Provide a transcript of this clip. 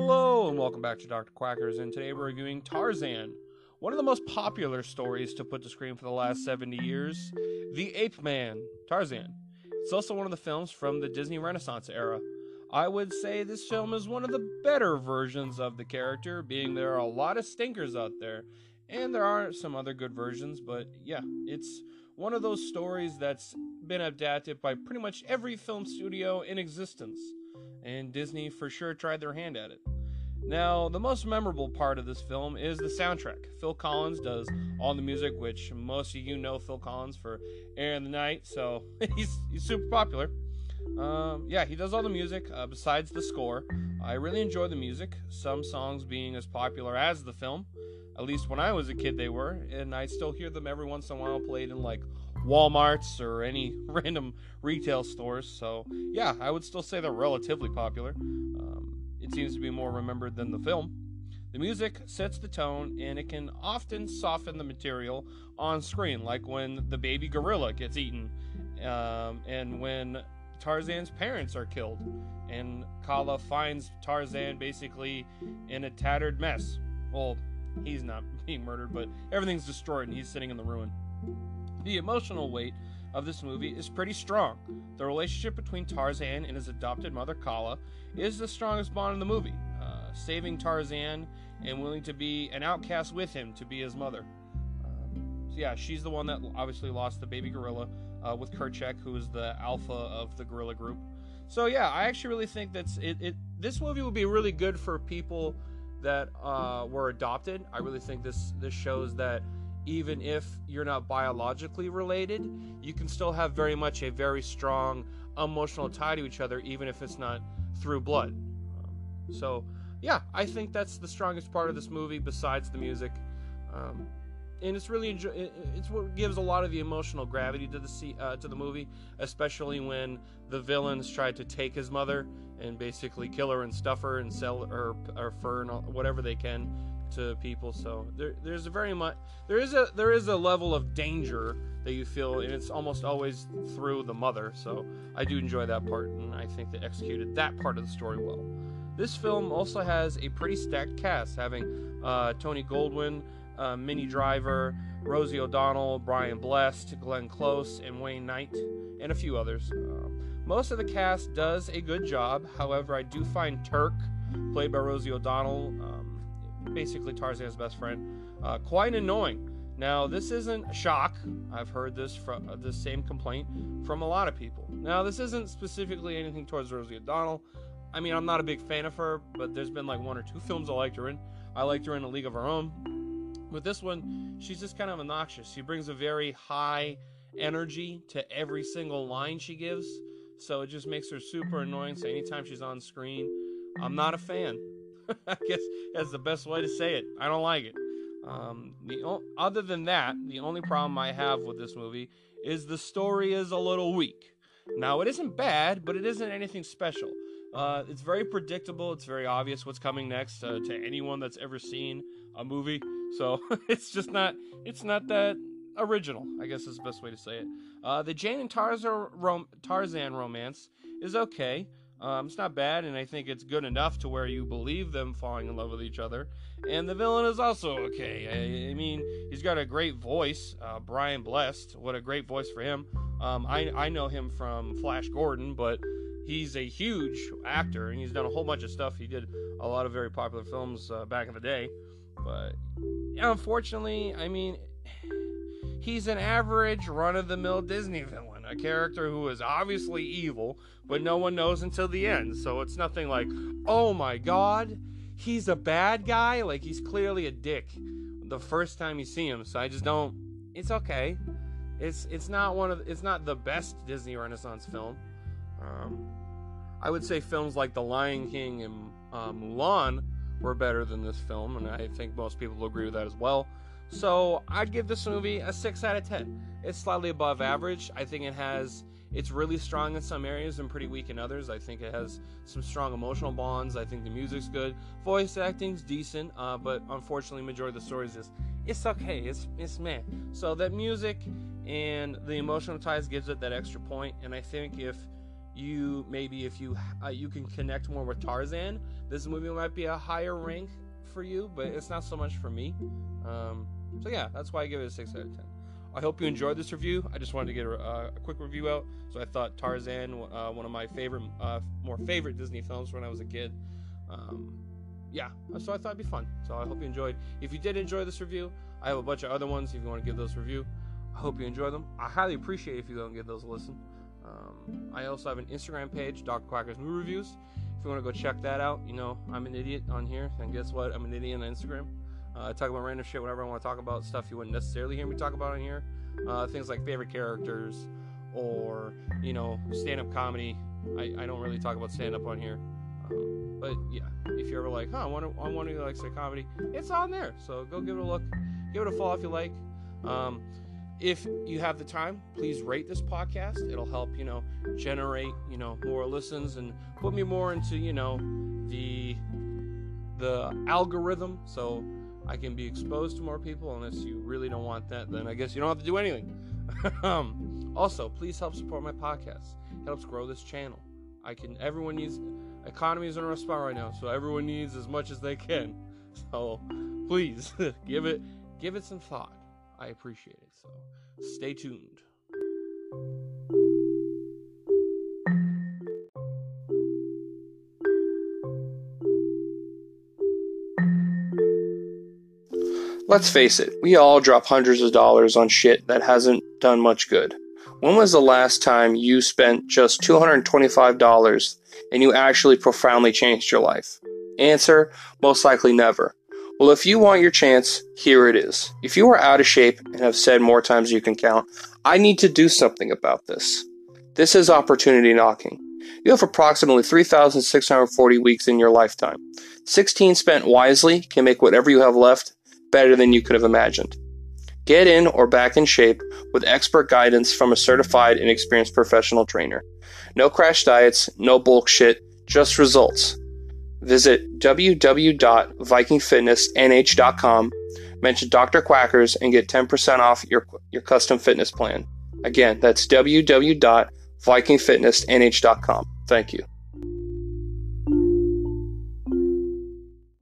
Hello, and welcome back to Dr. Quackers, and today we're reviewing Tarzan, one of the most popular stories to put to screen for the last 70 years The Ape Man, Tarzan. It's also one of the films from the Disney Renaissance era. I would say this film is one of the better versions of the character, being there are a lot of stinkers out there, and there are some other good versions, but yeah, it's one of those stories that's been adapted by pretty much every film studio in existence and Disney for sure tried their hand at it. Now, the most memorable part of this film is the soundtrack. Phil Collins does all the music, which most of you know Phil Collins for Air in the Night, so he's, he's super popular. Um, yeah, he does all the music uh, besides the score. I really enjoy the music, some songs being as popular as the film. At least when I was a kid, they were, and I still hear them every once in a while played in like Walmarts or any random retail stores. So, yeah, I would still say they're relatively popular. Um, it seems to be more remembered than the film. The music sets the tone and it can often soften the material on screen, like when the baby gorilla gets eaten um, and when Tarzan's parents are killed and Kala finds Tarzan basically in a tattered mess. Well, he's not being murdered, but everything's destroyed and he's sitting in the ruin. The emotional weight of this movie is pretty strong. The relationship between Tarzan and his adopted mother Kala is the strongest bond in the movie, uh, saving Tarzan and willing to be an outcast with him to be his mother. Um, so yeah, she's the one that obviously lost the baby gorilla uh, with Kerchak, who is the alpha of the gorilla group. So yeah, I actually really think that's it. it this movie would be really good for people that uh, were adopted. I really think this this shows that even if you're not biologically related, you can still have very much a very strong emotional tie to each other, even if it's not through blood. Um, so, yeah, I think that's the strongest part of this movie besides the music. Um, and it's really it's what gives a lot of the emotional gravity to the uh, to the movie, especially when the villains try to take his mother and basically kill her and stuff her and sell her, her fur and all, whatever they can to people. So there, there's a very much there is a there is a level of danger that you feel, and it's almost always through the mother. So I do enjoy that part, and I think they executed that part of the story well. This film also has a pretty stacked cast, having uh, Tony Goldwyn, uh, Minnie Driver, Rosie O'Donnell, Brian Blessed, Glenn Close, and Wayne Knight, and a few others. Uh, most of the cast does a good job. However, I do find Turk, played by Rosie O'Donnell, um, basically Tarzan's best friend, uh, quite annoying. Now, this isn't a shock. I've heard this from uh, this same complaint from a lot of people. Now, this isn't specifically anything towards Rosie O'Donnell. I mean, I'm not a big fan of her, but there's been like one or two films I liked her in. I liked her in A League of Her Own. With this one, she's just kind of obnoxious. She brings a very high energy to every single line she gives, so it just makes her super annoying. So anytime she's on screen, I'm not a fan. I guess that's the best way to say it. I don't like it. Um, the o- other than that, the only problem I have with this movie is the story is a little weak. Now it isn't bad, but it isn't anything special. Uh, it's very predictable. It's very obvious what's coming next uh, to anyone that's ever seen a movie. So it's just not. It's not that original. I guess is the best way to say it. Uh, the Jane and Tarzan, rom- Tarzan romance is okay. Um, it's not bad, and I think it's good enough to where you believe them falling in love with each other. And the villain is also okay. I, I mean, he's got a great voice. Uh, Brian Blessed, what a great voice for him. Um, I, I know him from Flash Gordon, but he's a huge actor, and he's done a whole bunch of stuff. He did a lot of very popular films uh, back in the day. But unfortunately, I mean, he's an average run of the mill Disney villain a character who is obviously evil, but no one knows until the end. So it's nothing like, oh my god, he's a bad guy. Like he's clearly a dick the first time you see him. So I just don't. It's okay. It's it's not one of it's not the best Disney Renaissance film. Um, I would say films like The Lion King and uh, Mulan were better than this film, and I think most people will agree with that as well. So I'd give this movie a 6 out of 10. It's slightly above average. I think it has it's really strong in some areas and pretty weak in others. I think it has some strong emotional bonds. I think the music's good. Voice acting's decent, uh, but unfortunately, majority of the story is it's okay. It's it's meh. So that music and the emotional ties gives it that extra point. And I think if you maybe if you uh, you can connect more with Tarzan, this movie might be a higher rank for you, but it's not so much for me. Um, so yeah, that's why I give it a six out of ten. I hope you enjoyed this review. I just wanted to get a, a quick review out. So I thought Tarzan, uh, one of my favorite, uh, more favorite Disney films when I was a kid. Um, yeah, so I thought it'd be fun. So I hope you enjoyed. If you did enjoy this review, I have a bunch of other ones. If you want to give those review, I hope you enjoy them. I highly appreciate if you go and give those a listen. Um, I also have an Instagram page, Dr. Quacker's Movie Reviews. If you want to go check that out, you know I'm an idiot on here, and guess what? I'm an idiot on Instagram. Uh, I talk about random shit whenever I want to talk about stuff you wouldn't necessarily hear me talk about on here. Uh, things like favorite characters or, you know, stand up comedy. I, I don't really talk about stand up on here. Um, but yeah, if you're ever like, huh, I want to, I want to like say comedy, it's on there. So go give it a look. Give it a follow if you like. Um, if you have the time, please rate this podcast. It'll help, you know, generate, you know, more listens and put me more into, you know, the the algorithm. So I can be exposed to more people. Unless you really don't want that, then I guess you don't have to do anything. um, also, please help support my podcast. It helps grow this channel. I can. Everyone needs. Economy is in a spot right now, so everyone needs as much as they can. So please give it give it some thought. I appreciate it. So stay tuned. Let's face it, we all drop hundreds of dollars on shit that hasn't done much good. When was the last time you spent just $225 and you actually profoundly changed your life? Answer, most likely never. Well, if you want your chance, here it is. If you are out of shape and have said more times you can count, I need to do something about this. This is opportunity knocking. You have approximately 3,640 weeks in your lifetime. 16 spent wisely can make whatever you have left better than you could have imagined. Get in or back in shape with expert guidance from a certified and experienced professional trainer. No crash diets, no bullshit, just results. Visit www.vikingfitnessnh.com, mention Dr. Quackers, and get 10% off your, your custom fitness plan. Again, that's www.vikingfitnessnh.com. Thank you.